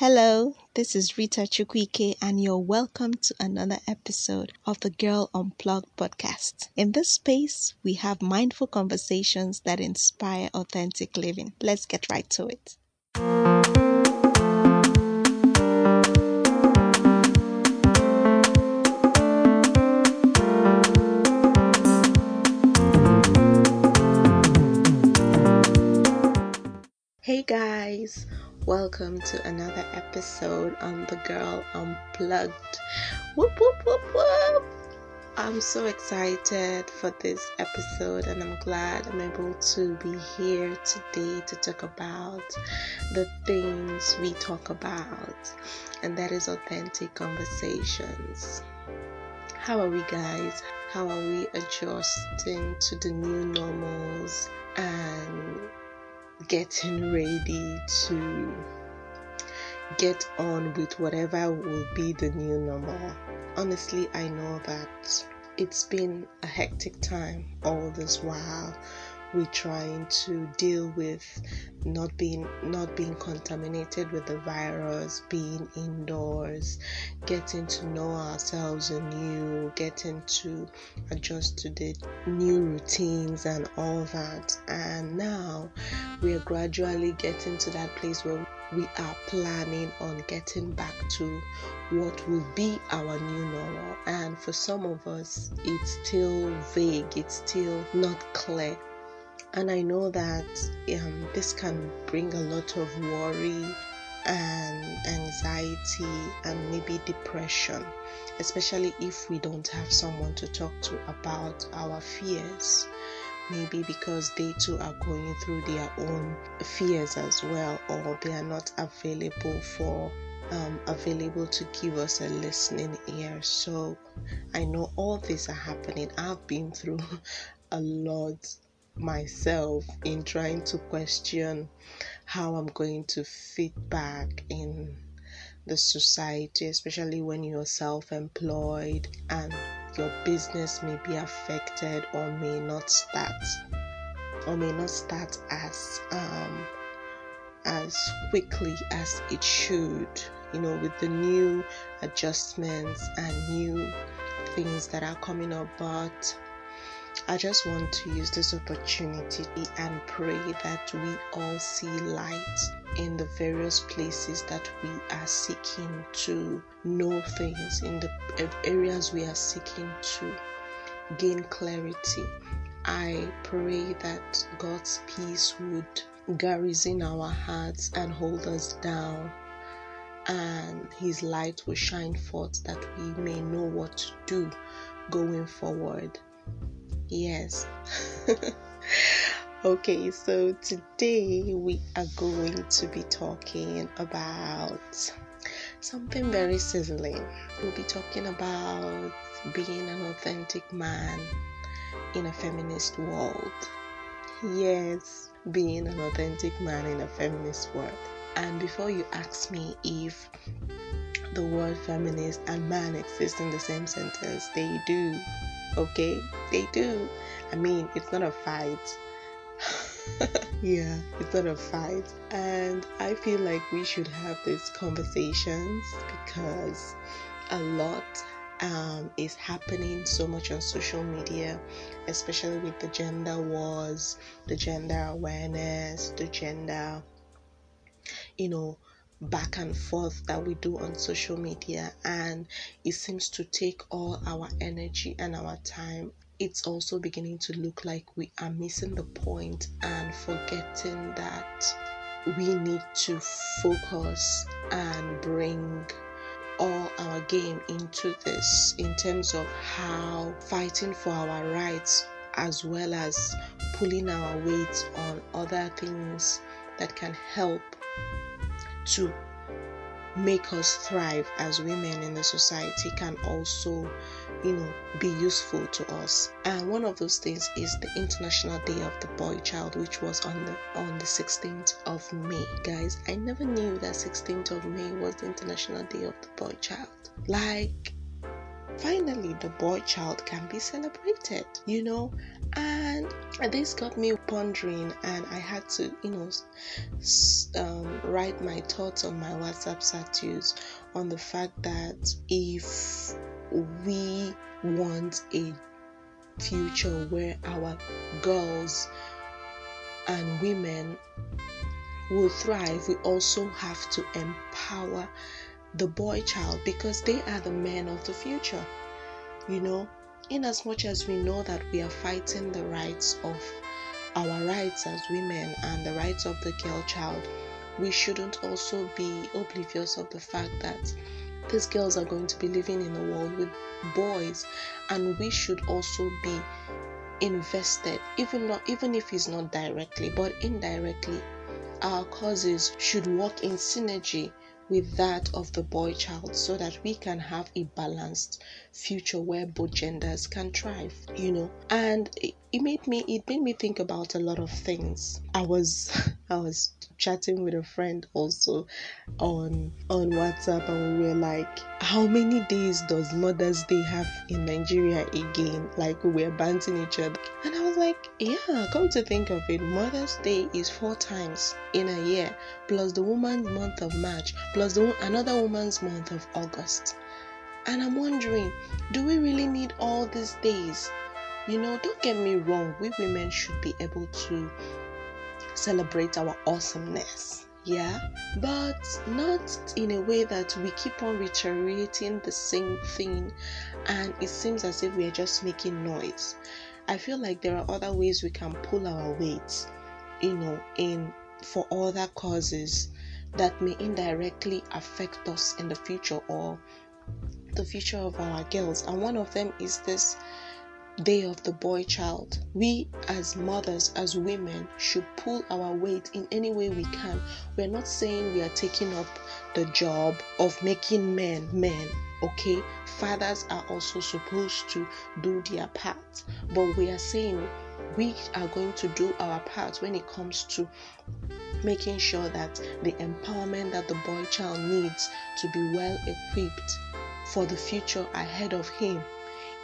Hello, this is Rita Chukwuike, and you're welcome to another episode of the Girl Unplugged podcast. In this space, we have mindful conversations that inspire authentic living. Let's get right to it. Hey guys, welcome to another episode on The Girl Unplugged. Whoop, whoop, whoop, whoop. I'm so excited for this episode, and I'm glad I'm able to be here today to talk about the things we talk about, and that is authentic conversations. How are we, guys? How are we adjusting to the new normals and getting ready to get on with whatever will be the new normal. Honestly, I know that it's been a hectic time all this while we're trying to deal with not being not being contaminated with the virus being indoors getting to know ourselves anew getting to adjust to the new routines and all that and now we are gradually getting to that place where we are planning on getting back to what will be our new normal. And for some of us, it's still vague, it's still not clear. And I know that um, this can bring a lot of worry and anxiety and maybe depression, especially if we don't have someone to talk to about our fears. Maybe because they too are going through their own fears as well or they are not available for um, available to give us a listening ear. So i know all these are happening. I've been through a lot myself in trying to question how i'm going to fit back in the society especially when you're self-employed and your business may be affected or may not start or may not start as um, as quickly as it should you know with the new adjustments and new things that are coming up. But I just want to use this opportunity and pray that we all see light in the various places that we are seeking to know things, in the areas we are seeking to gain clarity. I pray that God's peace would garrison our hearts and hold us down, and His light will shine forth that we may know what to do going forward. Yes. okay, so today we are going to be talking about something very sizzling. We'll be talking about being an authentic man in a feminist world. Yes, being an authentic man in a feminist world. And before you ask me if the word feminist and man exist in the same sentence, they do okay? They do. I mean, it's not a fight. yeah, it's not a fight. And I feel like we should have these conversations because a lot um, is happening so much on social media, especially with the gender wars, the gender awareness, the gender, you know, back and forth that we do on social media and it seems to take all our energy and our time. It's also beginning to look like we are missing the point and forgetting that we need to focus and bring all our game into this in terms of how fighting for our rights as well as pulling our weight on other things that can help to make us thrive as women in the society can also you know be useful to us. And one of those things is the international day of the boy child which was on the on the 16th of may. Guys i never knew that 16th of may was the international day of the boy child. Like finally the boy child can be celebrated you know? And this got me pondering, and I had to, you know, um, write my thoughts on my WhatsApp status on the fact that if we want a future where our girls and women will thrive, we also have to empower the boy child because they are the men of the future. You know, in as much as we know that we are fighting the rights of our rights as women and the rights of the girl child, we shouldn't also be oblivious of the fact that these girls are going to be living in a world with boys and we should also be invested even not even if it's not directly but indirectly our causes should work in synergy with that of the boy child so that we can have a balanced future where both genders can thrive you know and it, made me it made me think about a lot of things i was i was chatting with a friend also on on WhatsApp and we were like, how many days does Mother's Day have in Nigeria again? Like we were banting each other. And like, yeah, come to think of it, Mother's Day is four times in a year, plus the woman's month of March, plus the another woman's month of August. And I'm wondering, do we really need all these days? You know, don't get me wrong, we women should be able to celebrate our awesomeness. Yeah, but not in a way that we keep on reiterating the same thing and it seems as if we are just making noise. I feel like there are other ways we can pull our weight, you know, in for other causes that may indirectly affect us in the future or the future of our girls. And one of them is this day of the boy child. We, as mothers, as women, should pull our weight in any way we can. We're not saying we are taking up the job of making men men, okay? Fathers are also supposed to do their part, but we are saying we are going to do our part when it comes to making sure that the empowerment that the boy child needs to be well equipped for the future ahead of him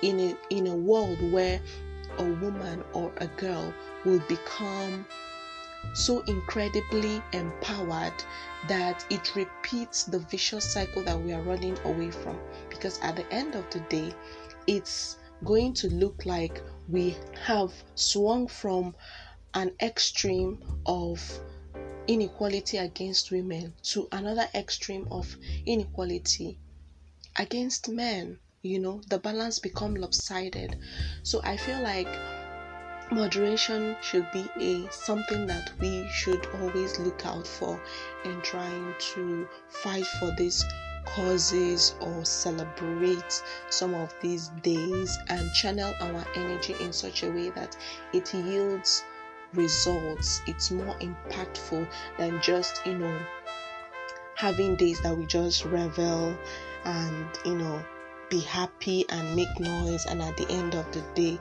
in a in a world where a woman or a girl will become so incredibly empowered that it repeats the vicious cycle that we are running away from. Because at the end of the day it's going to look like we have swung from an extreme of inequality against women to another extreme of inequality against men. You know the balance become lopsided. So i feel like moderation should be a something that we should always look out for in trying to fight for these causes or celebrate some of these days and channel our energy in such a way that it yields results. It's more impactful than just you know having days that we just revel and you know be happy and make noise, and at the end of the day,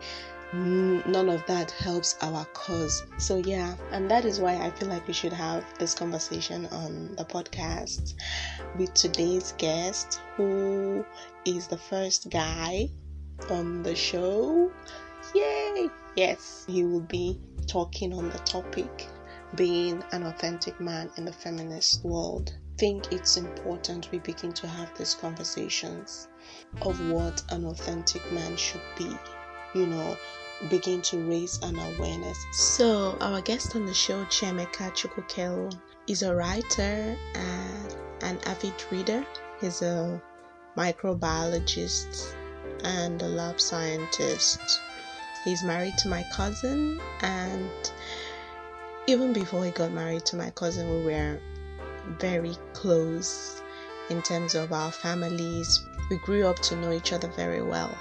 none of that helps our cause. So, yeah, and that is why I feel like we should have this conversation on the podcast with today's guest, who is the first guy on the show. Yay! Yes, he will be talking on the topic being an authentic man in the feminist world. Think it's important we begin to have these conversations of what an authentic man should be, you know, begin to raise an awareness. So, our guest on the show, Chiemeka Chukwukel, is a writer and an avid reader. He's a microbiologist and a lab scientist. He's married to my cousin, and even before he got married to my cousin, we were very close in terms of our families we grew up to know each other very well.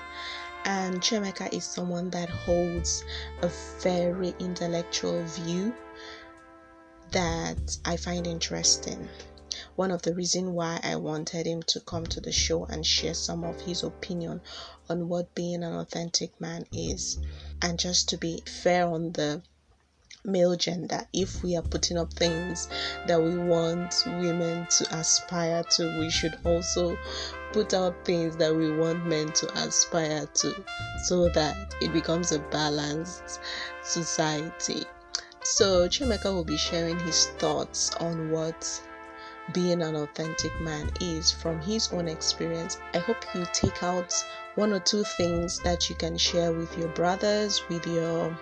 And Chiemeka is someone that holds a very intellectual view that I find interesting. One of the reasons why I wanted him to come to the show and share some of his opinion on what being an authentic man is. And just to be fair on the male gender if we are putting up things that we want women to aspire to we should also put out things that we want men to aspire to so that it becomes a balanced society. So, Chiemeka will be sharing his thoughts on what being an authentic man is from his own experience. I hope you take out one or two things that you can share with your brothers, with your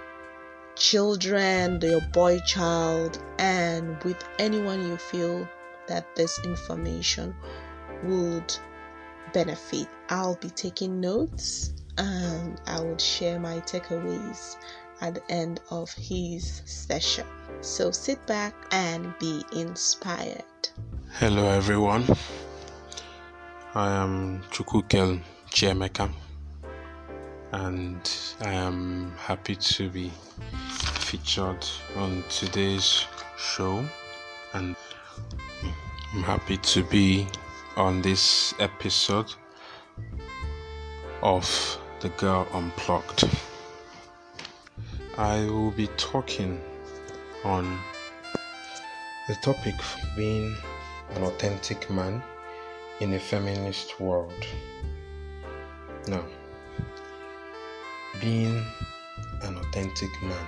children, your boy child, and with anyone you feel that this information would benefit. I'll be taking notes and I will share my takeaways at the end of his session. So sit back and be inspired. Hello, everyone. I am Chukwukel Chiemeka, and I am happy to be featured on today's show. And I'm happy to be on this episode of The Girl Unplugged. I will be talking on the topic of being an authentic man in a feminist world. Now, being an authentic man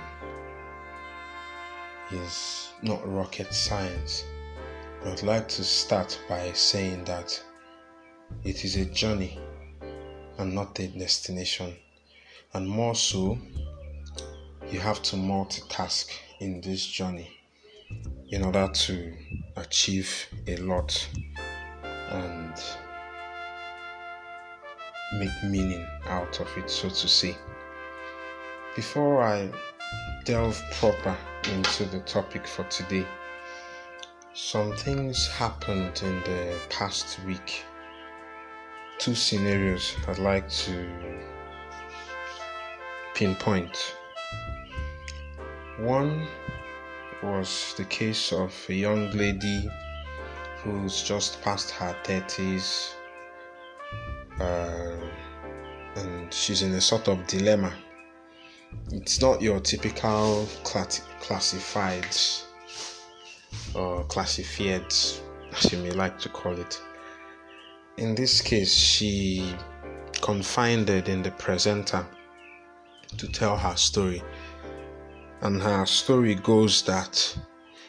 is not rocket science. I'd like to start by saying that it is a journey and not a destination. And more so, you have to multitask in this journey in order to achieve a lot and make meaning out of it, so to say. Before I delve proper into the topic for today, some things happened in the past week. Two scenarios I'd like to pinpoint. One was the case of a young lady who's just past her 30s uh, and she's in a sort of dilemma. It's not your typical classified or classified, as you may like to call it. In this case, she confided in the presenter to tell her story and her story goes that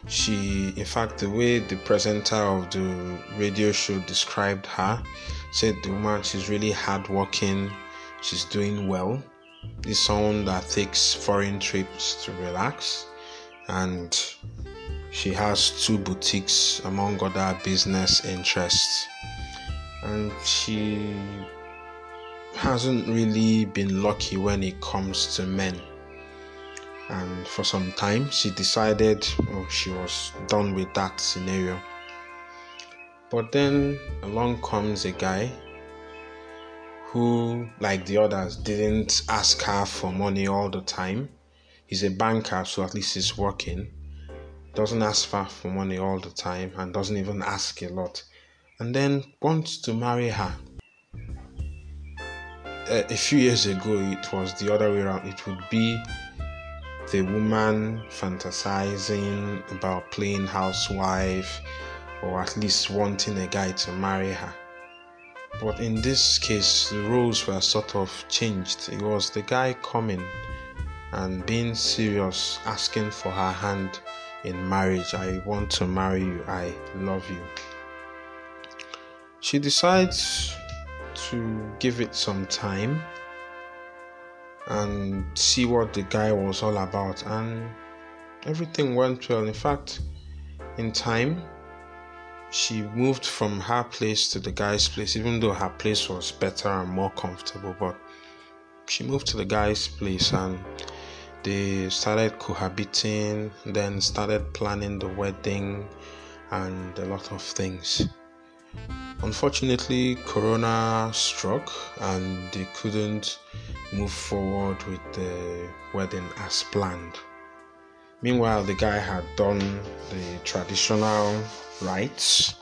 she in fact the way the presenter of the radio show described her said the woman she's really hardworking she's doing well is someone that takes foreign trips to relax and she has two boutiques among other business interests. And she hasn't really been lucky when it comes to men. And for some time she decided oh, she was done with that scenario. But then along comes a guy who like the others didn't ask her for money all the time. He's a banker so at least he's working doesn't ask her for money all the time and doesn't even ask a lot and then wants to marry her a, a few years ago it was the other way around it would be the woman fantasizing about playing housewife or at least wanting a guy to marry her. But in this case, the roles were sort of changed. It was the guy coming and being serious, asking for her hand in marriage. I want to marry you. I love you. She decides to give it some time and see what the guy was all about. And everything went well. In fact, in time, she moved from her place to the guy's place, even though her place was better and more comfortable. But she moved to the guy's place and they started cohabiting, then started planning the wedding and a lot of things. Unfortunately, Corona struck and they couldn't move forward with the wedding as planned. Meanwhile, the guy had done the traditional rites,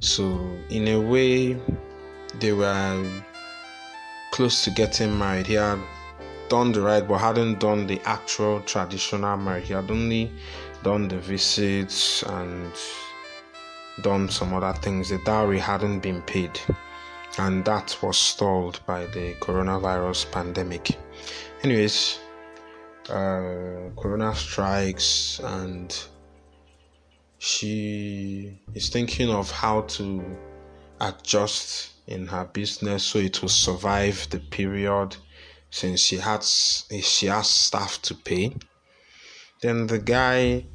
so in a way, they were close to getting married. He had done the rite but hadn't done the actual traditional marriage. He had only done the visits and done some other things. The dowry hadn't been paid. and that was stalled by the coronavirus pandemic. Anyways, uh, Corona strikes, and she is thinking of how to adjust in her business so it will survive the period since she has she has staff to pay. Then the guy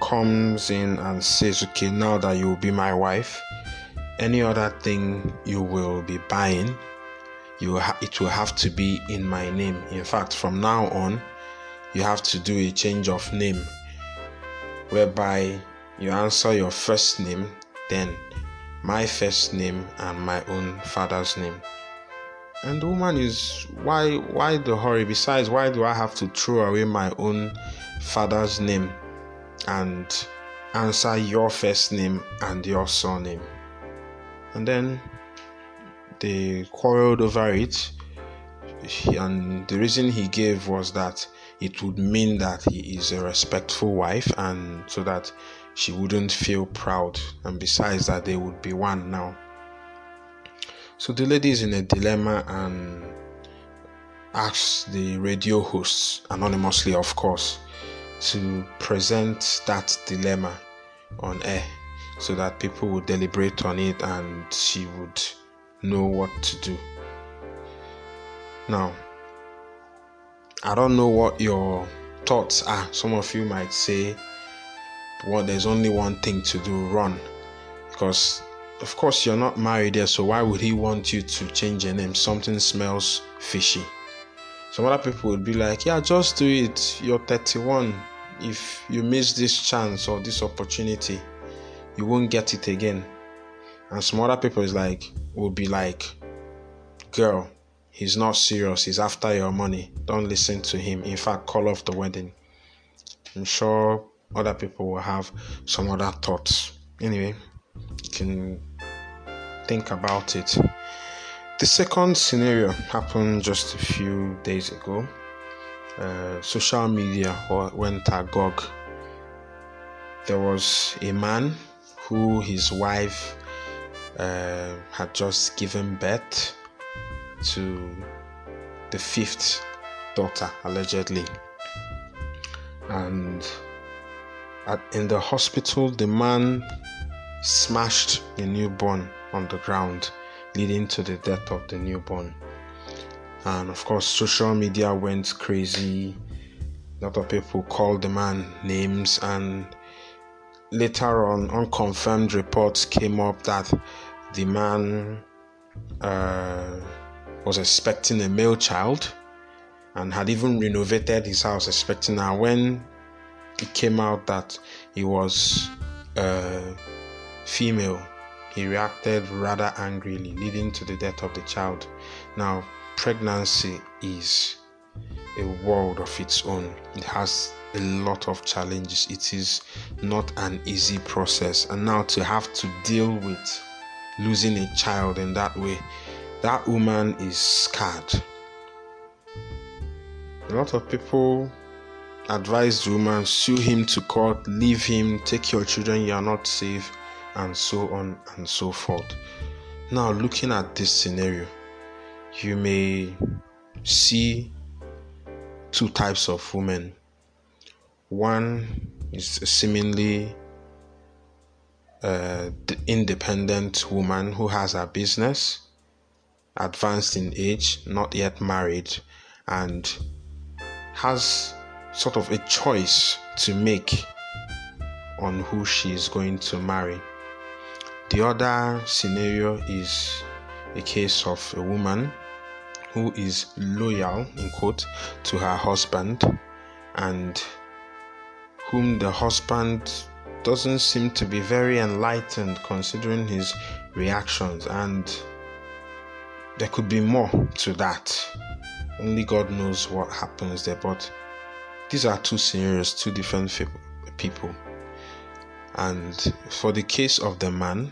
comes in and says, "Okay, now that you will be my wife, any other thing you will be buying, you ha- it will have to be in my name. In fact, from now on, you have to do a change of name, whereby you answer your first name, then my first name and my own father's name." And the woman is why why the hurry? Besides, why do I have to throw away my own father's name and answer your first name and your surname? And then they quarreled over it. And the reason he gave was that it would mean that he is a respectful wife, and so that she wouldn't feel proud. And besides that, they would be one now. So the lady is in a dilemma and asks the radio hosts, anonymously of course, to present that dilemma on air so that people would deliberate on it and she would know what to do. Now, I don't know what your thoughts are. Some of you might say, well, there's only one thing to do run. Because of course you're not married there, so why would he want you to change your name? Something smells fishy. Some other people would be like, Yeah, just do it. You're 31. If you miss this chance or this opportunity, you won't get it again. And some other people is like will be like, Girl, he's not serious, he's after your money. Don't listen to him. In fact, call off the wedding. I'm sure other people will have some other thoughts. Anyway, you can think about it. The second scenario happened just a few days ago. Uh, social media went agog. There was a man who his wife uh, had just given birth to the fifth daughter, allegedly. And at, in the hospital, the man smashed the newborn on the ground, leading to the death of the newborn. And of course, social media went crazy. A lot of people called the man names, and later on, unconfirmed reports came up that the man uh, was expecting a male child and had even renovated his house expecting her when it came out that he was uh, female he reacted rather angrily, leading to the death of the child. Now, pregnancy is a world of its own. It has a lot of challenges. It is not an easy process. And now to have to deal with losing a child in that way, that woman is scarred. A lot of people advise the woman sue him to court, leave him, take your children, you are not safe and so on and so forth. Now, looking at this scenario, you may see two types of women. One is a seemingly uh, independent woman who has a business, advanced in age, not yet married, and has sort of a choice to make on who she is going to marry. The other scenario is a case of a woman who is loyal, in quote, to her husband and whom the husband doesn't seem to be very enlightened considering his reactions. And there could be more to that. Only god knows what happens there but these are two scenarios two different people and for the case of the man,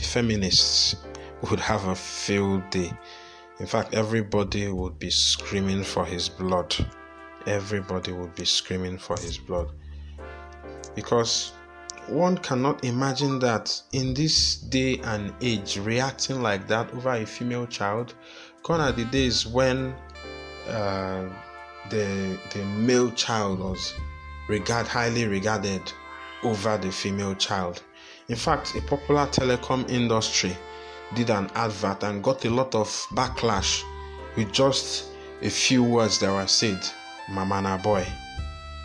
feminists would have a field day. In fact, everybody would be screaming for his blood. Everybody would be screaming for his blood. Because one cannot imagine that in this day and age reacting like that over a female child. Gone are the days when uh, the the male child was regard highly regarded over the female child. In fact, a popular telecom industry did an advert and got a lot of backlash with just a few words that were said, Mama na boy.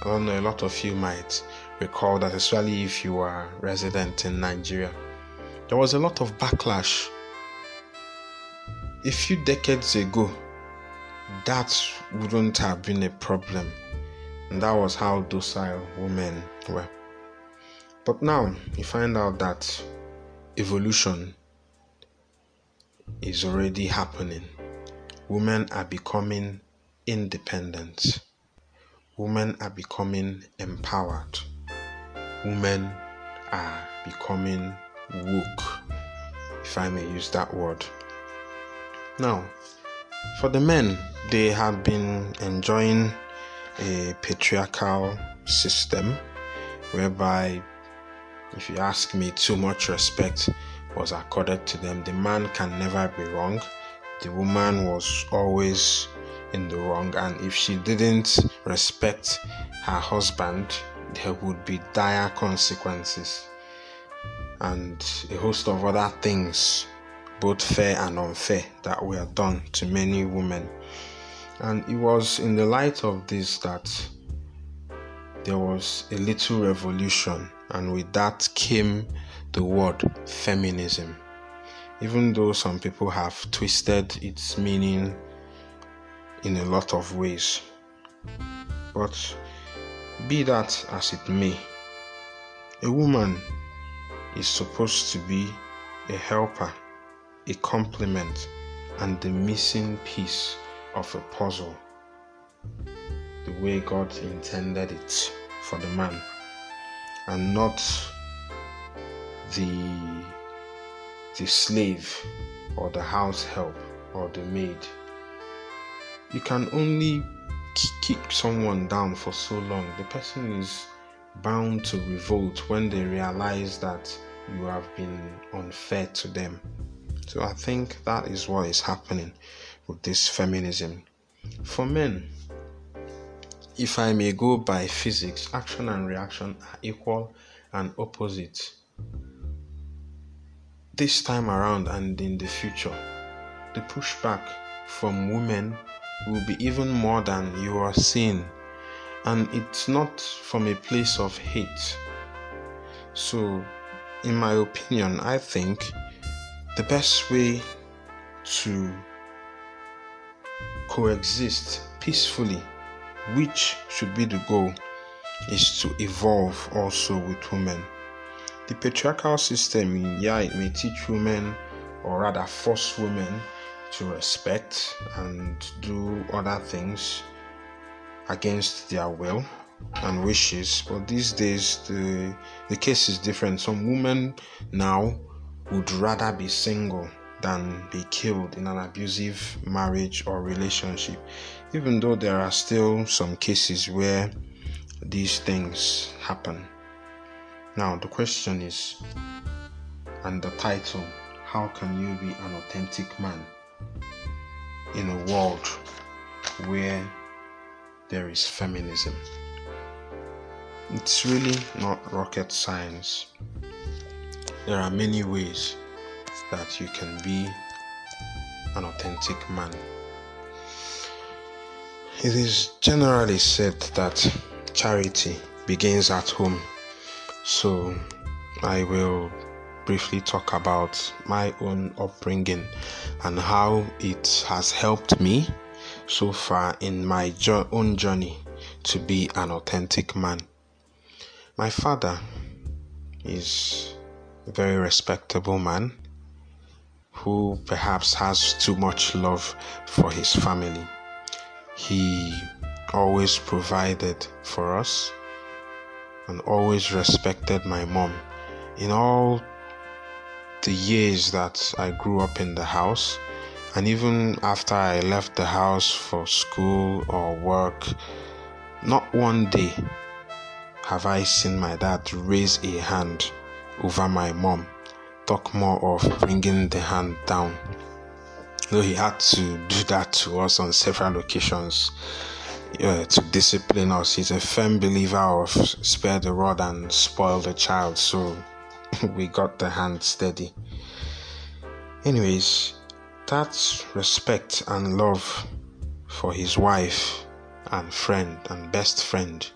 I don't know, a lot of you might recall that, especially if you are resident in Nigeria. There was a lot of backlash. A few decades ago, that wouldn't have been a problem. And that was how docile women were. But now you find out that evolution is already happening. Women are becoming independent. Women are becoming empowered. Women are becoming woke, if I may use that word. Now, for the men, they have been enjoying a patriarchal system whereby, if you ask me, too much respect was accorded to them. The man can never be wrong. The woman was always in the wrong, and if she didn't respect her husband, there would be dire consequences and a host of other things, both fair and unfair, that were done to many women. And it was in the light of this that there was a little revolution, and with that came the word feminism. Even though some people have twisted its meaning in a lot of ways. But be that as it may, a woman is supposed to be a helper, a complement, and the missing piece of a puzzle, the way God intended it for the man, and not the the slave or the house help or the maid. You can only kick someone down for so long. The person is bound to revolt when they realize that you have been unfair to them. So I think that is what is happening with this feminism. For men, if I may go by physics, action and reaction are equal and opposite. This time around and in the future, the pushback from women will be even more than you are seeing, and it's not from a place of hate. So, in my opinion, I think the best way to coexist peacefully, which should be the goal, is to evolve also with women. The patriarchal system, yeah, it may teach women or rather force women to respect and do other things against their will and wishes. But these days, the the case is different. Some women now would rather be single than be killed in an abusive marriage or relationship, even though there are still some cases where these things happen. Now, the question is, and the title, How Can You Be an Authentic Man in a World Where There is Feminism? It's really not rocket science. There are many ways that you can be an authentic man. It is generally said that charity begins at home so, I will briefly talk about my own upbringing and how it has helped me so far in my jo- own journey to be an authentic man. My father is a very respectable man who perhaps has too much love for his family. He always provided for us and always respected my mom. In all the years that I grew up in the house, and even after I left the house for school or work, not one day have I seen my dad raise a hand over my mom, talk more of bringing the hand down. Though he had to do that to us on several occasions uh, to discipline us. He's a firm believer of spare the rod and spoil the child, so we got the hand steady. Anyways, that respect and love for his wife and friend and best friend,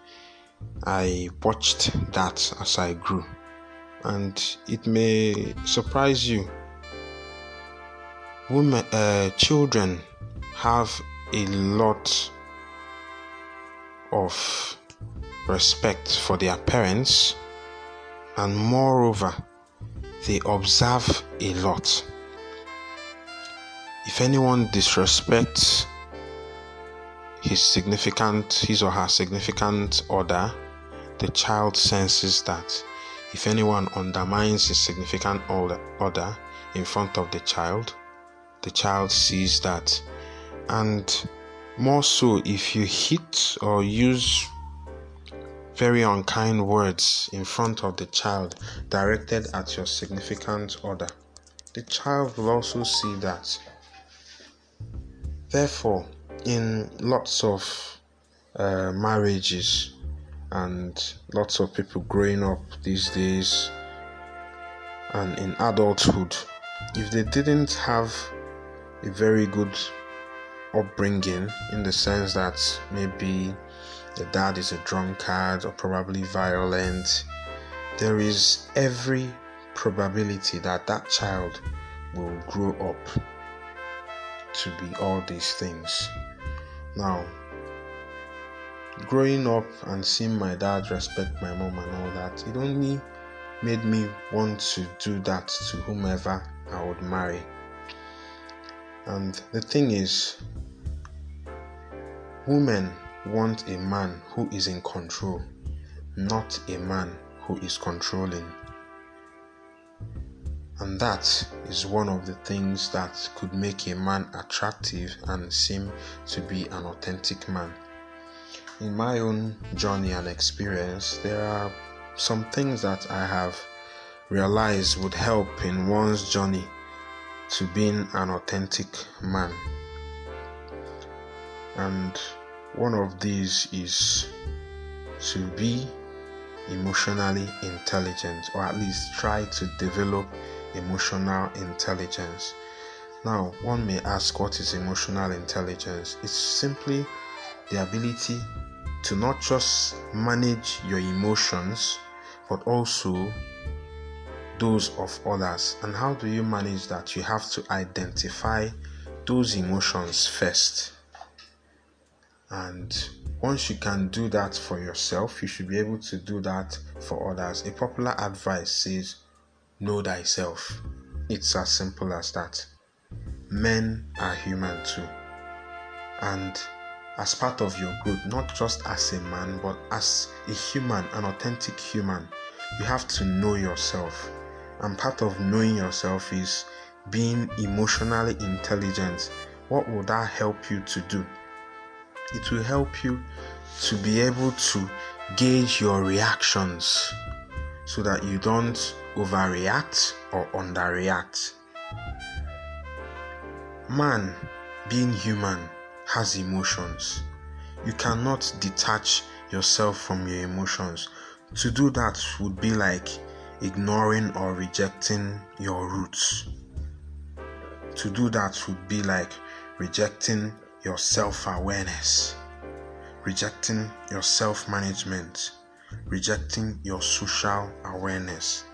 I watched that as I grew. And it may surprise you. Women, uh, children have a lot of respect for their parents, and moreover, they observe a lot. If anyone disrespects his significant, his or her significant other, the child senses that. If anyone undermines his significant other in front of the child, the child sees that. And more so, if you hit or use very unkind words in front of the child directed at your significant other, the child will also see that. Therefore, in lots of uh, marriages and lots of people growing up these days and in adulthood, if they didn't have a very good upbringing in the sense that maybe the dad is a drunkard or probably violent, there is every probability that that child will grow up to be all these things. Now, growing up and seeing my dad respect my mom and all that, it only made me want to do that to whomever I would marry. And the thing is, women want a man who is in control, not a man who is controlling. And that is one of the things that could make a man attractive and seem to be an authentic man. In my own journey and experience, there are some things that I have realized would help in one's journey to being an authentic man. And one of these is to be emotionally intelligent, or at least try to develop emotional intelligence. Now, one may ask, what is emotional intelligence? It's simply the ability to not just manage your emotions, but also those of others. And how do you manage that? You have to identify those emotions first. And once you can do that for yourself, you should be able to do that for others. A popular advice says, Know thyself. It's as simple as that. Men are human too. And as part of your growth, not just as a man, but as a human, an authentic human, you have to know yourself. And part of knowing yourself is being emotionally intelligent. What will that help you to do? It will help you to be able to gauge your reactions so that you don't overreact or underreact. Man, being human, has emotions. You cannot detach yourself from your emotions. To do that would be like ignoring or rejecting your roots. To do that would be like rejecting your self awareness, rejecting your self management, rejecting your social awareness,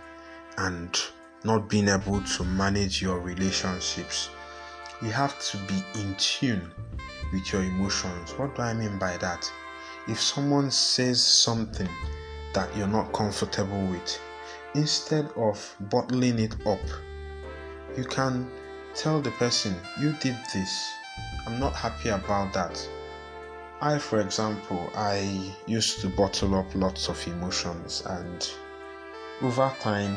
and not being able to manage your relationships. You have to be in tune with your emotions. What do I mean by that? If someone says something that you're not comfortable with, instead of bottling it up, you can tell the person, You did this. I'm not happy about that. I, for example, I used to bottle up lots of emotions, and over time,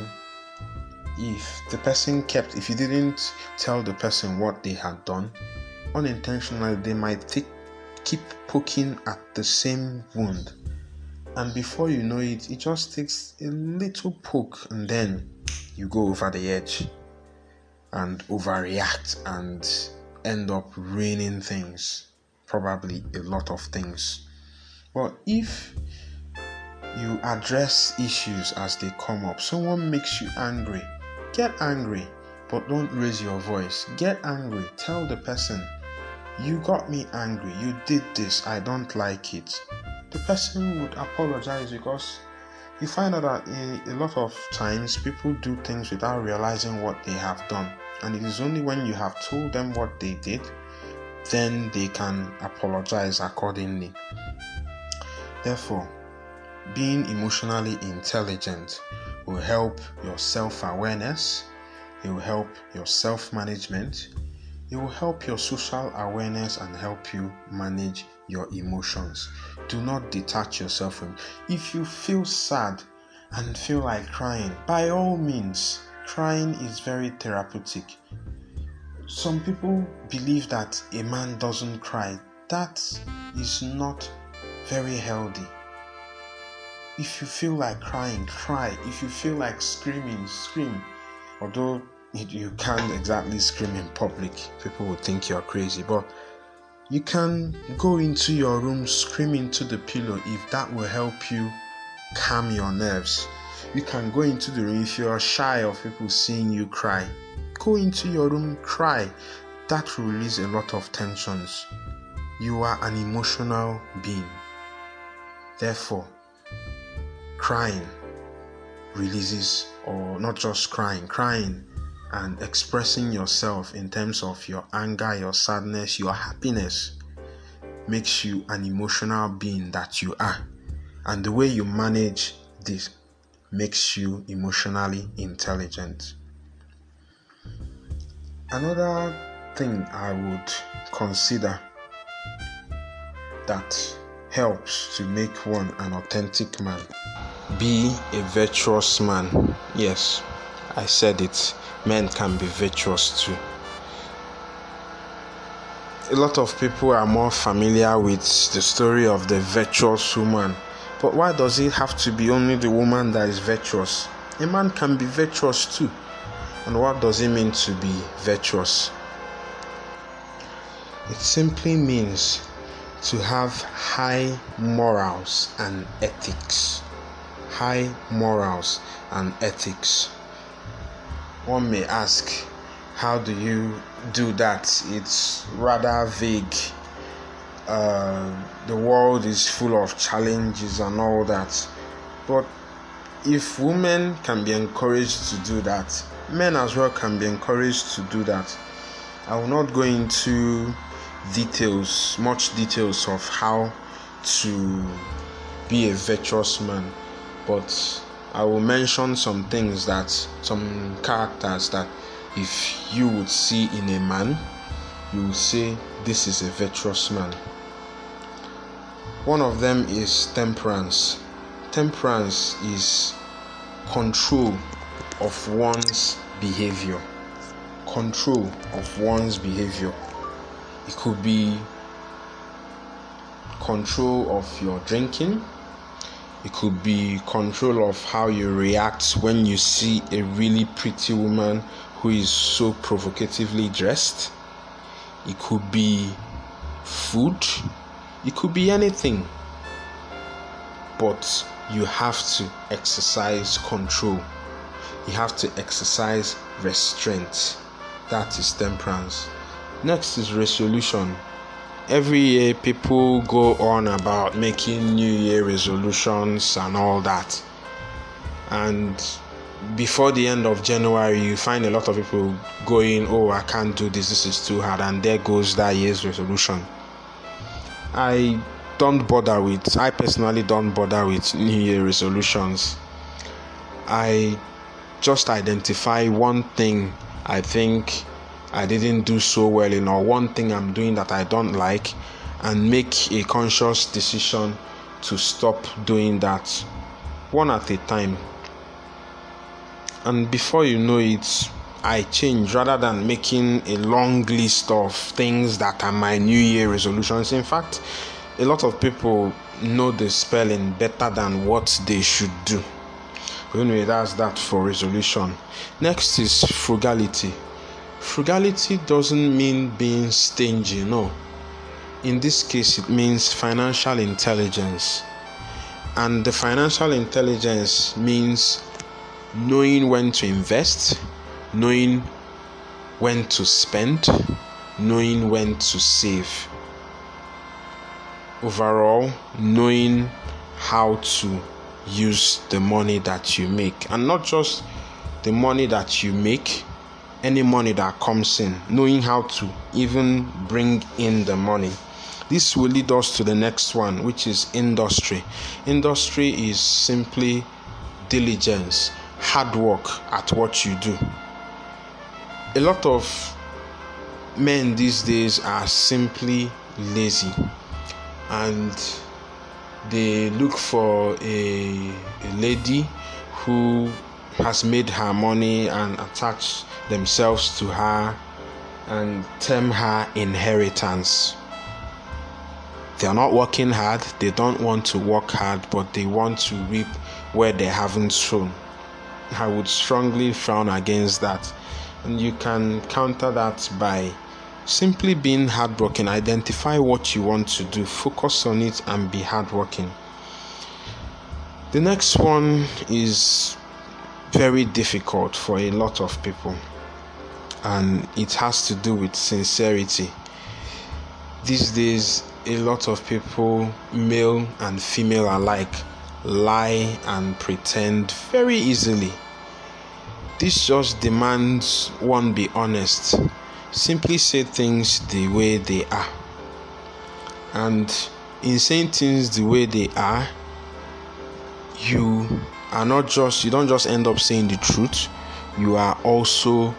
if the person kept, if you didn't tell the person what they had done, unintentionally they might keep poking at the same wound And before you know it, it just takes a little poke and then you go over the edge and overreact and end up ruining things, probably a lot of things. But if you address issues as they come up, someone makes you angry, get angry, but don't raise your voice. Get angry, tell the person, You got me angry, you did this, I don't like it. The person would apologize because you find out that a, a lot of times people do things without realizing what they have done. And it is only when you have told them what they did then they can apologize accordingly. Therefore being emotionally intelligent will help your self-awareness it will help your self-management it will help your social awareness and help you manage your emotions do not detach yourself from it. if you feel sad and feel like crying by all means crying is very therapeutic. Some people believe that a man doesn't cry. That is not very healthy. If you feel like crying, cry. If you feel like screaming, scream. Although you can't exactly scream in public, people will think you're crazy. But you can go into your room, scream into the pillow if that will help you calm your nerves. You can go into the room if you are shy of people seeing you cry. Go into your room, cry. That will release a lot of tensions. You are an emotional being. Therefore, crying releases, or not just crying, crying and expressing yourself in terms of your anger, your sadness, your happiness makes you an emotional being that you are. And the way you manage this makes you emotionally intelligent. Another thing I would consider that helps to make one an authentic man be a virtuous man. Yes, I said it. Men can be virtuous too. A lot of people are more familiar with the story of the virtuous woman but why does it have to be only the woman that is virtuous? A man can be virtuous too. And what does it mean to be virtuous? It simply means to have high morals and ethics. High morals and ethics. One may ask, how do you do that? It's rather vague uh, the world is full of challenges and all that. But if women can be encouraged to do that, men as well can be encouraged to do that. I will not go into details, much details of how to be a virtuous man, but I will mention some things that, some characters that if you would see in a man, you will say, This is a virtuous man. One of them is temperance. Temperance is control of one's behavior. Control of one's behavior. It could be control of your drinking. It could be control of how you react when you see a really pretty woman who is so provocatively dressed. It could be food it could be anything, but you have to exercise control. You have to exercise restraint. That is temperance. Next is resolution. Every year, people go on about making New Year resolutions and all that. And before the end of January, you find a lot of people going, Oh, I can't do this, this is too hard, and there goes that year's resolution. I don't bother with, I personally don't bother with New Year resolutions. I just identify one thing I think I didn't do so well in, or one thing I'm doing that I don't like, and make a conscious decision to stop doing that one at a time. And before you know it, I change rather than making a long list of things that are my New Year resolutions. In fact, a lot of people know the spelling better than what they should do. But anyway, that's that for resolution. Next is frugality. Frugality doesn't mean being stingy, no. In this case, it means financial intelligence. And the financial intelligence means knowing when to invest, knowing when to spend, knowing when to save. Overall, knowing how to use the money that you make, and not just the money that you make, any money that comes in, knowing how to even bring in the money. This will lead us to the next one, which is industry. Industry is simply diligence, hard work at what you do. A lot of men these days are simply lazy and they look for a, a lady who has made her money and attach themselves to her and term her inheritance. They are not working hard, they don't want to work hard, but they want to reap where they haven't sown. I would strongly frown against that. And you can counter that by simply being hardworking. Identify what you want to do, focus on it, and be hardworking. The next one is very difficult for a lot of people, and it has to do with sincerity. These days, a lot of people, male and female alike, lie and pretend very easily. This just demands one be honest. Simply say things the way they are. And in saying things the way they are, you are not just you don't just end up saying the truth, you are also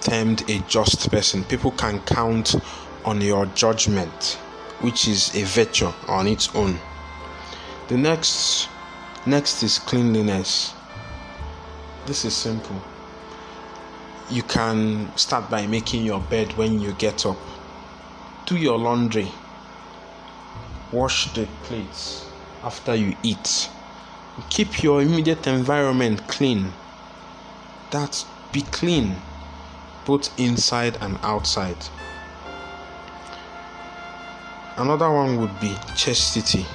termed a just person. People can count on your judgment, which is a virtue on its own. The next next is cleanliness. This is simple. You can start by making your bed when you get up. Do your laundry. Wash the plates after you eat. Keep your immediate environment clean. That be clean both inside and outside. Another one would be chastity.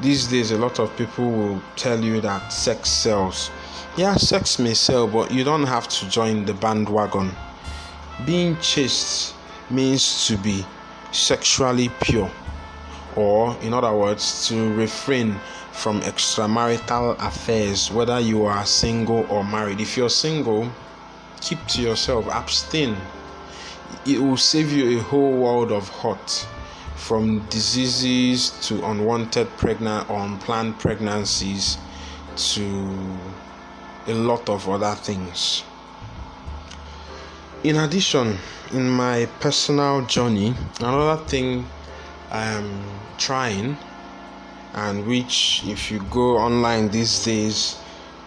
These days, a lot of people will tell you that sex sells. Yeah, sex may sell, but you don't have to join the bandwagon. Being chaste means to be sexually pure, or in other words, to refrain from extramarital affairs, whether you are single or married. If you're single, keep to yourself, abstain. It will save you a whole world of hurt from diseases to unwanted pregnant or unplanned pregnancies to a lot of other things. In addition, in my personal journey, another thing I am trying, and which, if you go online these days,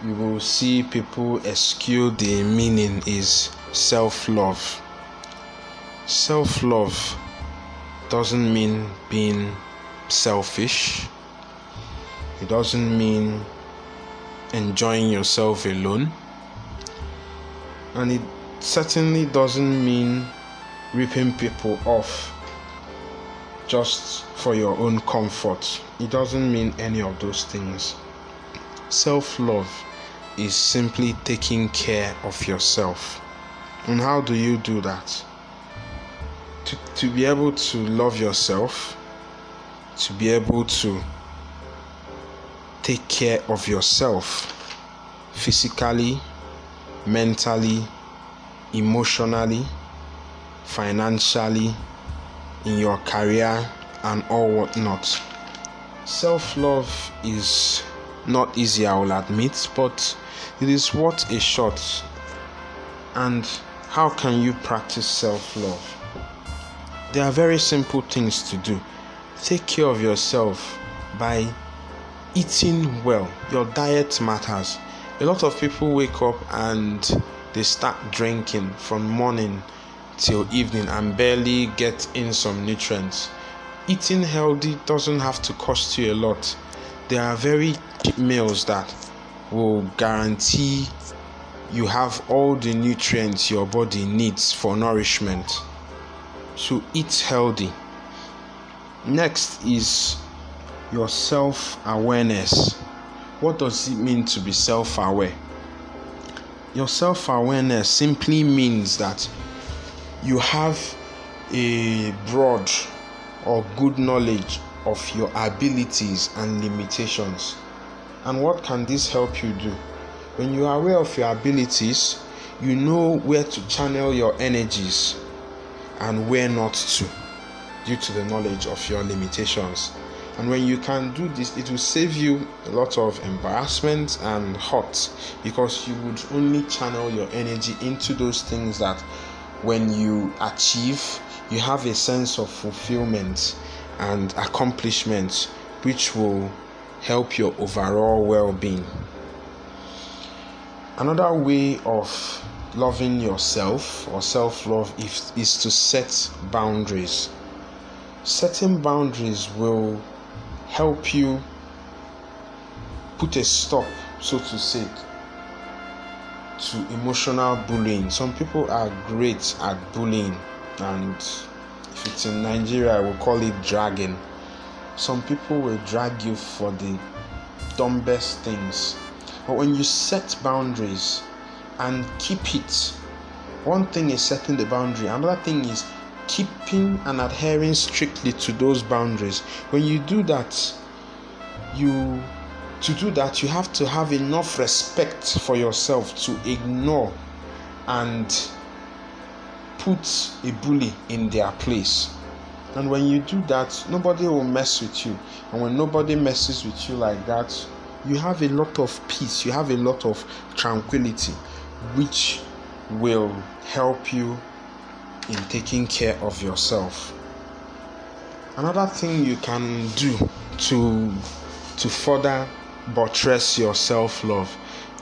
you will see people eschew the meaning is self love. Self love doesn't mean being selfish, it doesn't mean enjoying yourself alone, and it certainly doesn't mean ripping people off just for your own comfort. It doesn't mean any of those things. Self love is simply taking care of yourself. And how do you do that? To, to be able to love yourself, to be able to take care of yourself physically, mentally, emotionally, financially, in your career, and all whatnot. Self love is not easy, I will admit, but it is worth a shot. And how can you practice self love? There are very simple things to do. Take care of yourself by eating well. Your diet matters. A lot of people wake up and they start drinking from morning till evening and barely get in some nutrients. eating healthy doesn't have to cost you a lot. There are very cheap meals that will guarantee you have all the nutrients your body needs for nourishment. So eat healthy. Next is your self awareness. What does it mean to be self aware? Your self awareness simply means that you have a broad or good knowledge of your abilities and limitations. And what can this help you do? When you are aware of your abilities, you know where to channel your energies and where not to due to the knowledge of your limitations. And when you can do this, it will save you a lot of embarrassment and hurt because you would only channel your energy into those things that when you achieve, you have a sense of fulfillment and accomplishment which will help your overall well being. Another way of loving yourself or self love is, to set boundaries. Setting boundaries will help you put a stop, so to say, to emotional bullying. Some people are great at bullying, and if it's in Nigeria, we'll call it dragging. Some people will drag you for the dumbest things. But when you set boundaries and keep it, one thing is setting the boundary, another thing is keeping and adhering strictly to those boundaries. When you do that, you to do that you have to have enough respect for yourself to ignore and put a bully in their place. And when you do that, nobody will mess with you. And when nobody messes with you like that, you have a lot of peace, you have a lot of tranquility, which will help you in taking care of yourself. Another thing you can do to to further buttress your self-love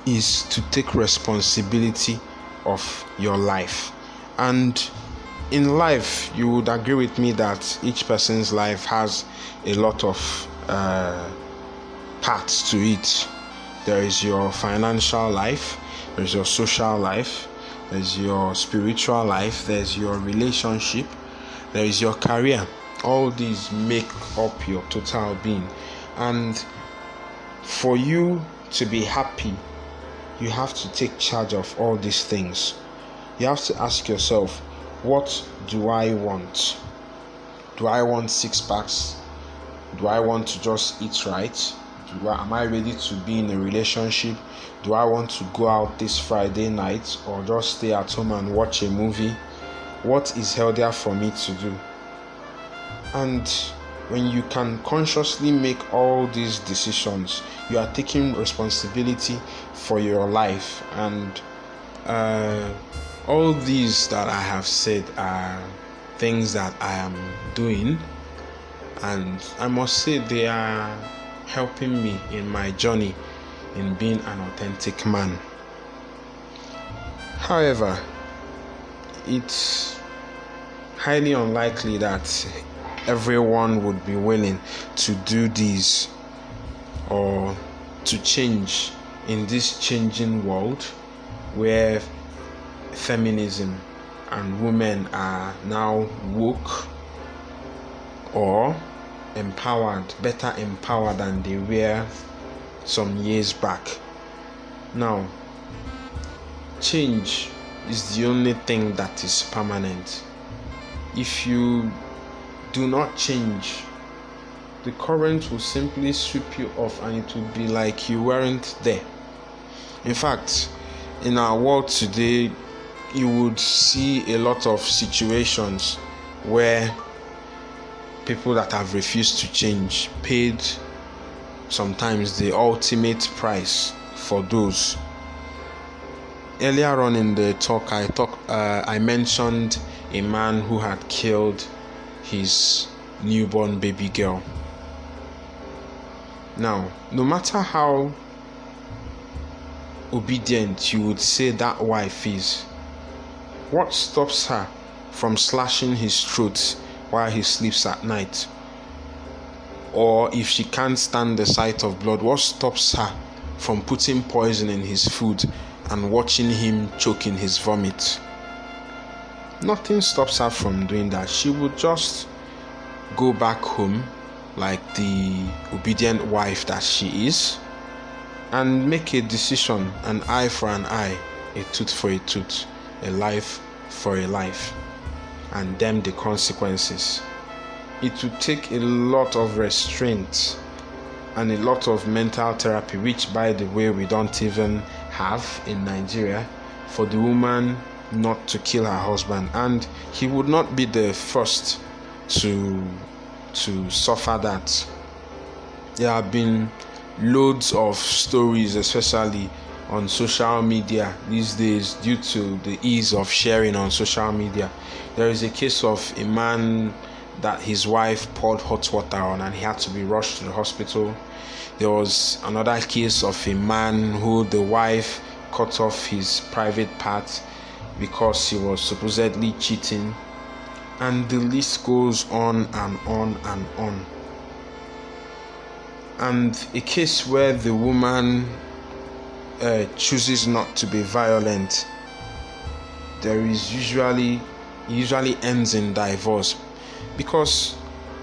is to take responsibility of your life. And in life, you would agree with me that each person's life has a lot of uh, parts to it. There is your financial life, there's your social life, there's your spiritual life, there's your relationship, there is your career. All these make up your total being. And for you to be happy, you have to take charge of all these things. You have to ask yourself, what do I want? Do I want six packs? Do I want to just eat right? Do I, am I ready to be in a relationship? Do I want to go out this Friday night or just stay at home and watch a movie? What is healthier for me to do? And when you can consciously make all these decisions, you are taking responsibility for your life. And uh, all these that I have said are things that I am doing, and I must say they are helping me in my journey in being an authentic man. However, it's highly unlikely that everyone would be willing to do this or to change in this changing world where feminism and women are now woke or empowered, better empowered than they were some years back. Now, change is the only thing that is permanent. If you do not change, the current will simply sweep you off and it will be like you weren't there. In fact, in our world today, you would see a lot of situations where people that have refused to change paid sometimes the ultimate price for those earlier on in the talk i talk uh, i mentioned a man who had killed his newborn baby girl now no matter how obedient you would say that wife is what stops her from slashing his throat while he sleeps at night? Or if she can't stand the sight of blood, what stops her from putting poison in his food and watching him choke in his vomit? Nothing stops her from doing that. She would just go back home like the obedient wife that she is and make a decision an eye for an eye, a tooth for a tooth, a life for a life, and them the consequences. It would take a lot of restraint and a lot of mental therapy, which, by the way, we don't even have in Nigeria, for the woman not to kill her husband. And he would not be the first to to suffer that. There have been loads of stories, especially on social media these days, due to the ease of sharing on social media. There is a case of a man that his wife poured hot water on and he had to be rushed to the hospital. There was another case of a man who the wife cut off his private part because he was supposedly cheating and the list goes on and on and on. And a case where the woman uh, chooses not to be violent, there is usually usually ends in divorce because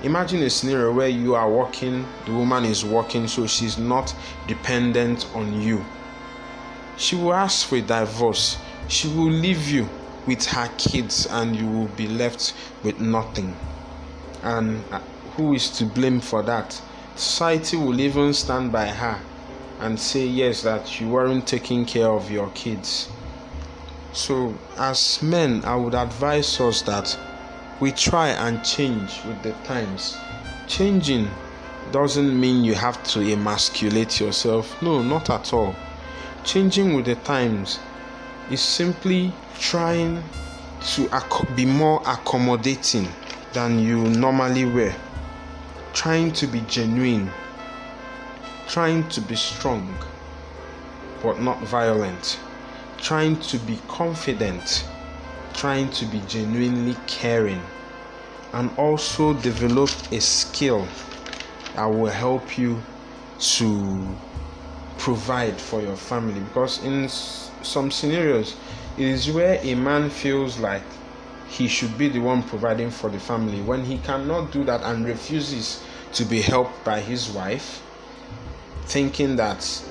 imagine a scenario where you are working, the woman is working, so she's not dependent on you. She will ask for a divorce. She will leave you with her kids and you will be left with nothing. And uh, who is to blame for that? Society will even stand by her and say, yes, that you weren't taking care of your kids. So, as men, I would advise us that we try and change with the times. Changing doesn't mean you have to emasculate yourself. No, not at all. Changing with the times is simply trying to be more accommodating than you normally were, trying to be genuine, trying to be strong but not violent, trying to be confident, trying to be genuinely caring, and also develop a skill that will help you to provide for your family? Because in some scenarios it is where a man feels like he should be the one providing for the family. When he cannot do that and refuses to be helped by his wife thinking that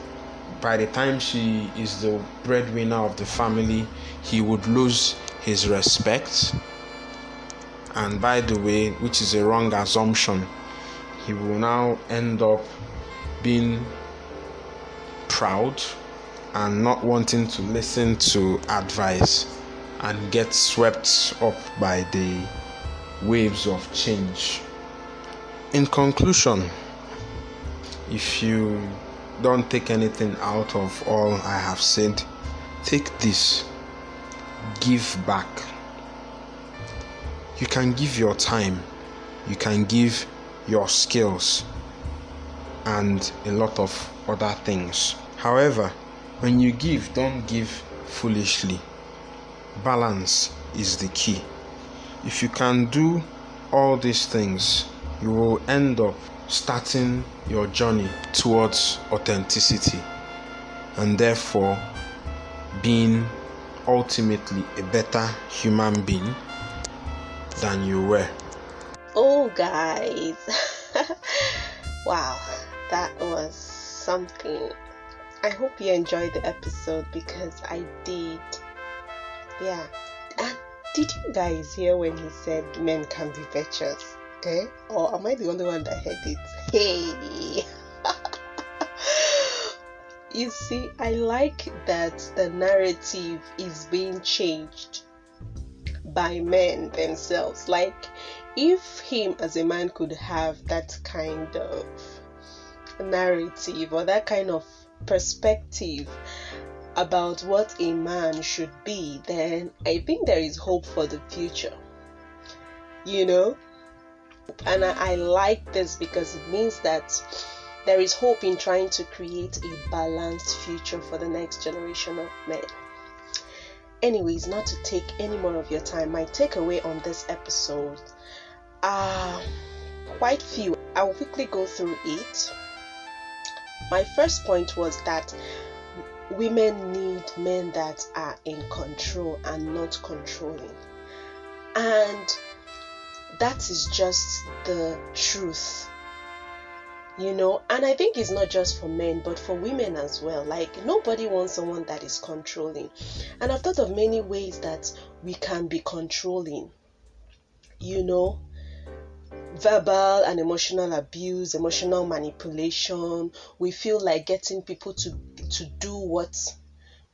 by the time she is the breadwinner of the family he would lose his respect. And by the way which is a wrong assumption he will now end up being proud and not wanting to listen to advice and get swept up by the waves of change. In conclusion, if you don't take anything out of all I have said, take this give back. You can give your time, you can give your skills, and a lot of other things. However, when you give, don't give foolishly. Balance is the key. If you can do all these things, you will end up starting your journey towards authenticity and therefore being ultimately a better human being than you were. Oh, guys, wow, that was something I hope you enjoyed the episode because I did. Yeah. And did you guys hear when he said men can be virtuous? Okay? Or am I the only one that heard it? Hey! you see, I like that the narrative is being changed by men themselves. Like, if him as a man could have that kind of narrative or that kind of perspective about what a man should be, then I think there is hope for the future. You know? And I, I, like this because it means that there is hope in trying to create a balanced future for the next generation of men. Anyways, not to take any more of your time, my takeaway on this episode. Uh, quite few. I'll quickly go through it. My first point was that women need men that are in control and not controlling. And that is just the truth you know? And i think it's not just for men but for women as well. Like nobody wants someone that is controlling. And i've thought of many ways that we can be controlling you know verbal and emotional abuse emotional manipulation. We feel like getting people to to do what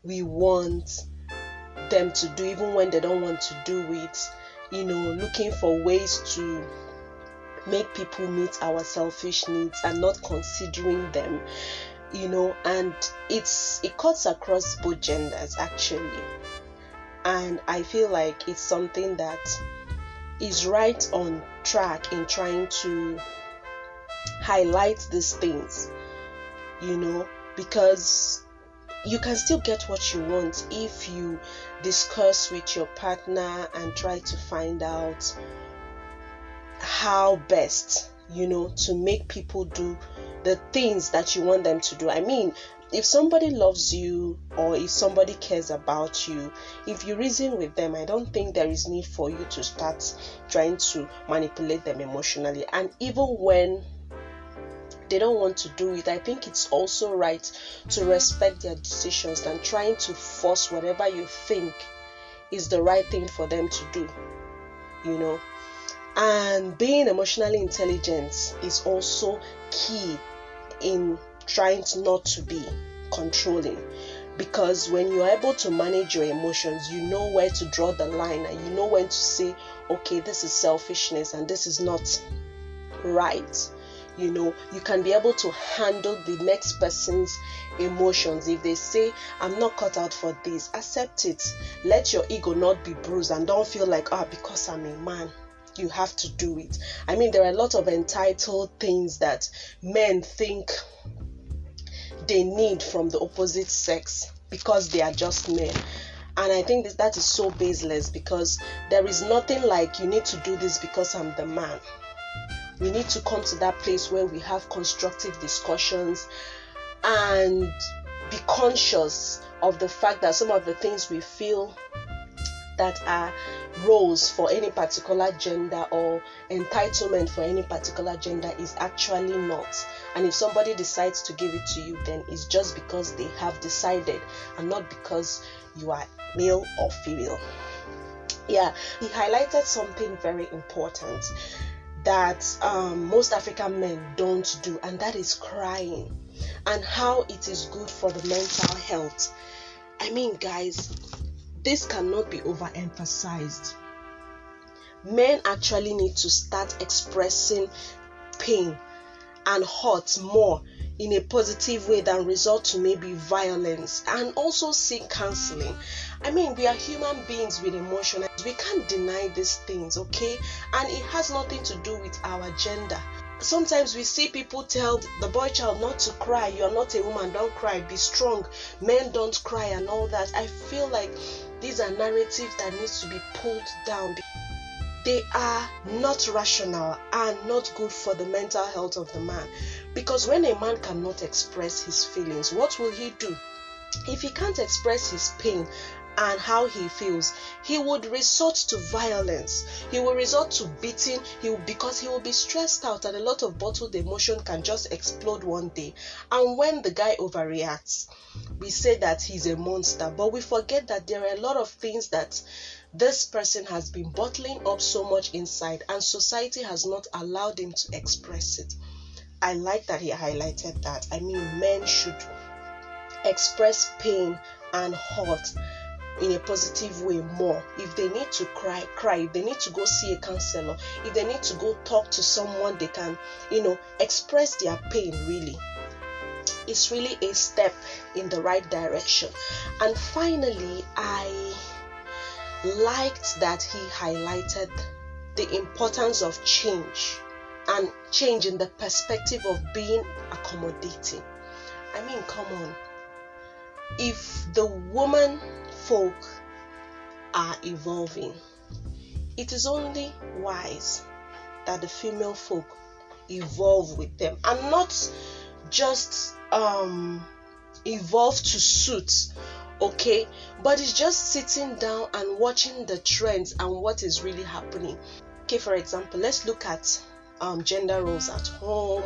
we want them to do even when they don't want to do it. You know looking for ways to make people meet our selfish needs and not considering them you know and it's it cuts across both genders actually. And i feel like it's something that is right on track in trying to highlight these things you know because you can still get what you want if you discuss with your partner and try to find out how best, you know, to make people do the things that you want them to do. I mean, if somebody loves you or if somebody cares about you, if you reason with them, I don't think there is need for you to start trying to manipulate them emotionally. And even when they don't want to do it, I think it's also right to respect their decisions than trying to force whatever you think is the right thing for them to do. You know, and being emotionally intelligent is also key in trying to not to be controlling. Because when you're able to manage your emotions you know where to draw the line and you know when to say okay this is selfishness and this is not right. You know you can be able to handle the next person's emotions. If they say i'm not cut out for this accept it. Let your ego not be bruised and don't feel like ah oh, because i'm a man you have to do it. I mean, there are a lot of entitled things that men think they need from the opposite sex because they are just men. And I think that, is so baseless because there is nothing like you need to do this because I'm the man. We need to come to that place where we have constructive discussions and be conscious of the fact that some of the things we feel that are roles for any particular gender or entitlement for any particular gender is actually not. And if somebody decides to give it to you, then it's just because they have decided and not because you are male or female. Yeah, he highlighted something very important that um, most African men don't do, and that is crying, and how it is good for the mental health. I mean, guys, this cannot be overemphasized. Men actually need to start expressing pain and hurt more in a positive way than resort to maybe violence and also seek counseling. I mean, we are human beings with emotions. We can't deny these things, okay? And it has nothing to do with our gender sometimes we see people tell the boy child not to cry you're not a woman don't cry be strong men don't cry and all that i feel like these are narratives that needs to be pulled down. They are not rational and not good for the mental health of the man. Because when a man cannot express his feelings what will he do? If he can't express his pain and how he feels. He would resort to violence. He will resort to beating. He will, because he will be stressed out and a lot of bottled emotion can just explode one day. And when the guy overreacts we say that he's a monster. But we forget that there are a lot of things that this person has been bottling up so much inside and society has not allowed him to express it. I like that he highlighted that. I mean men should express pain and hurt in a positive way more. If they need to cry, cry. If they need to go see a counselor, if they need to go talk to someone, they can, you know, express their pain really. It's really a step in the right direction. And finally, I liked that he highlighted the importance of change and change in the perspective of being accommodating. I mean, come on. If the woman folk are evolving. It is only wise that the female folk evolve with them and not just um evolve to suit okay? But it's just sitting down and watching the trends and what is really happening. Okay for example let's look at um, gender roles at home.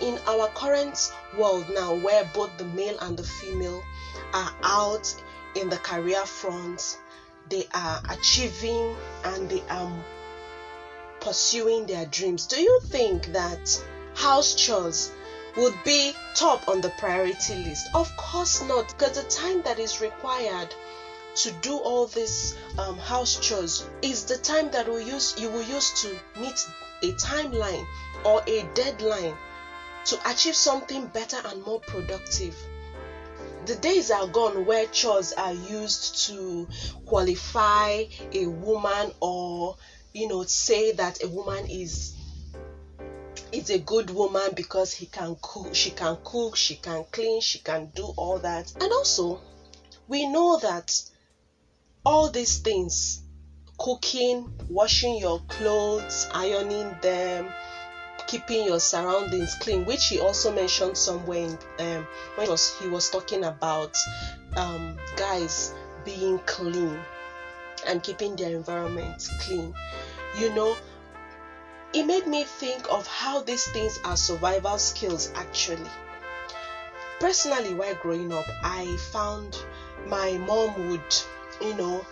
In our current world now where both the male and the female are out in the career front they are achieving and they are pursuing their dreams do you think that house chores would be top on the priority list? Of course not, because the time that is required to do all these um, house chores is the time that we use you will use to meet a timeline or a deadline to achieve something better and more productive. The days are gone where chores are used to qualify a woman or you know say that a woman is is a good woman because he can cook she can cook she can clean she can do all that. And also we know that all these things cooking washing your clothes ironing them keeping your surroundings clean which he also mentioned somewhere in, um, when he was, he was talking about um, guys being clean and keeping their environment clean you know it made me think of how these things are survival skills actually. Personally, while growing up, I found my mom would, you know,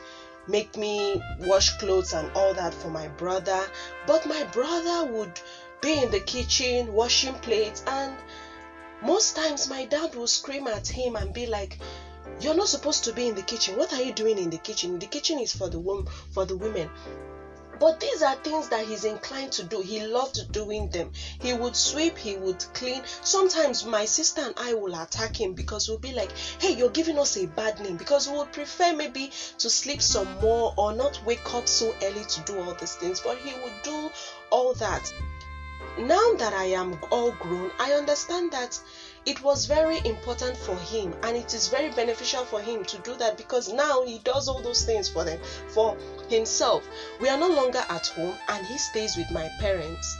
make me wash clothes and all that for my brother, but my brother would be in the kitchen washing plates and most times my dad would scream at him and be like you're not supposed to be in the kitchen what are you doing in the kitchen the kitchen is for the wom- for the women but these are things that he's inclined to do. He loved doing them. He would sweep, he would clean. Sometimes my sister and I will attack him because we'll be like, hey, you're giving us a bad name because we would prefer maybe to sleep some more or not wake up so early to do all these things. But he would do all that. Now that I am all grown, I understand that it was very important for him and it is very beneficial for him to do that because now he does all those things for them for himself. We are no longer at home and he stays with my parents.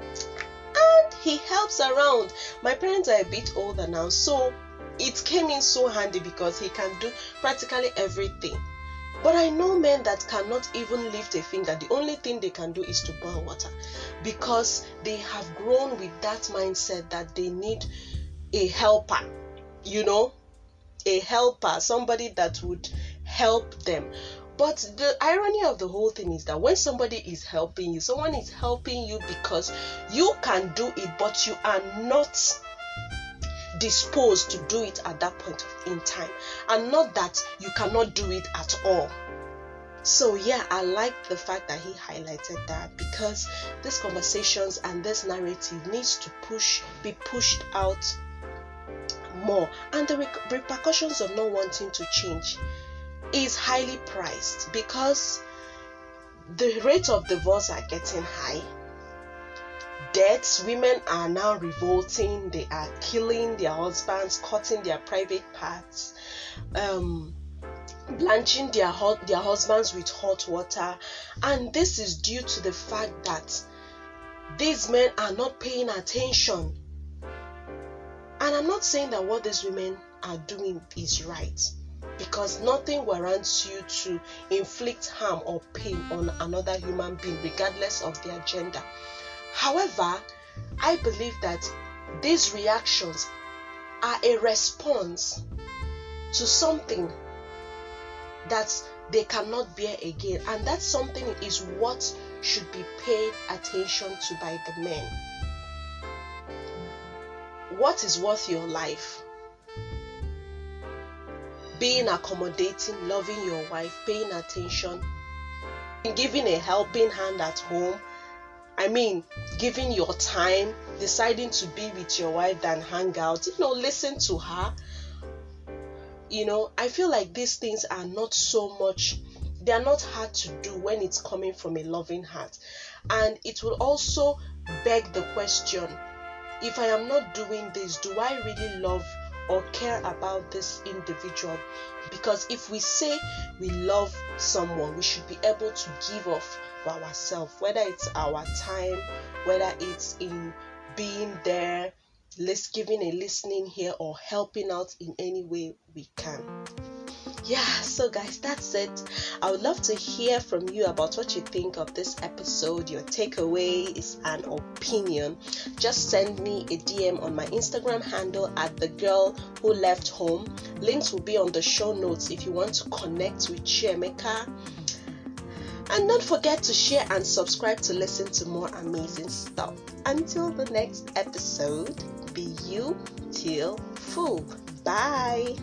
And he helps around. My parents are a bit older now so it came in so handy because he can do practically everything but I know men that cannot even lift a finger. The only thing they can do is to boil water because they have grown with that mindset that they need a helper, you know, a helper, somebody that would help them. But the irony of the whole thing is that when somebody is helping you, someone is helping you because you can do it, but you are not disposed to do it at that point in time, and not that you cannot do it at all. So, yeah, I like the fact that he highlighted that because these conversations and this narrative needs to push be pushed out more and the repercussions of not wanting to change is highly priced because the rate of divorce are getting high deaths women are now revolting they are killing their husbands cutting their private parts um, blanching their their husbands with hot water and this is due to the fact that these men are not paying attention and I'm not saying that what these women are doing is right because nothing warrants you to inflict harm or pain on another human being, regardless of their gender. However, I believe that these reactions are a response to something that they cannot bear again, and that something is what should be paid attention to by the men what is worth your life? Being accommodating, loving your wife, paying attention, giving a helping hand at home. I mean, giving your time, deciding to be with your wife than hang out, you know, listen to her. You know, I feel like these things are not so much, they are not hard to do when it's coming from a loving heart. And it will also beg the question if I am not doing this, do I really love or care about this individual because if we say we love someone we should be able to give off ourselves whether it's our time whether it's in being there let's giving a listening here or helping out in any way we can. Yeah so guys that's it. I would love to hear from you about what you think of this episode. Your takeaway is an opinion. Just send me a dm on my instagram handle at the girl who left home. Links will be on the show notes if you want to connect with Chiemeka. And don't forget to share and subscribe to listen to more amazing stuff. Until the next episode, be you till full. Bye.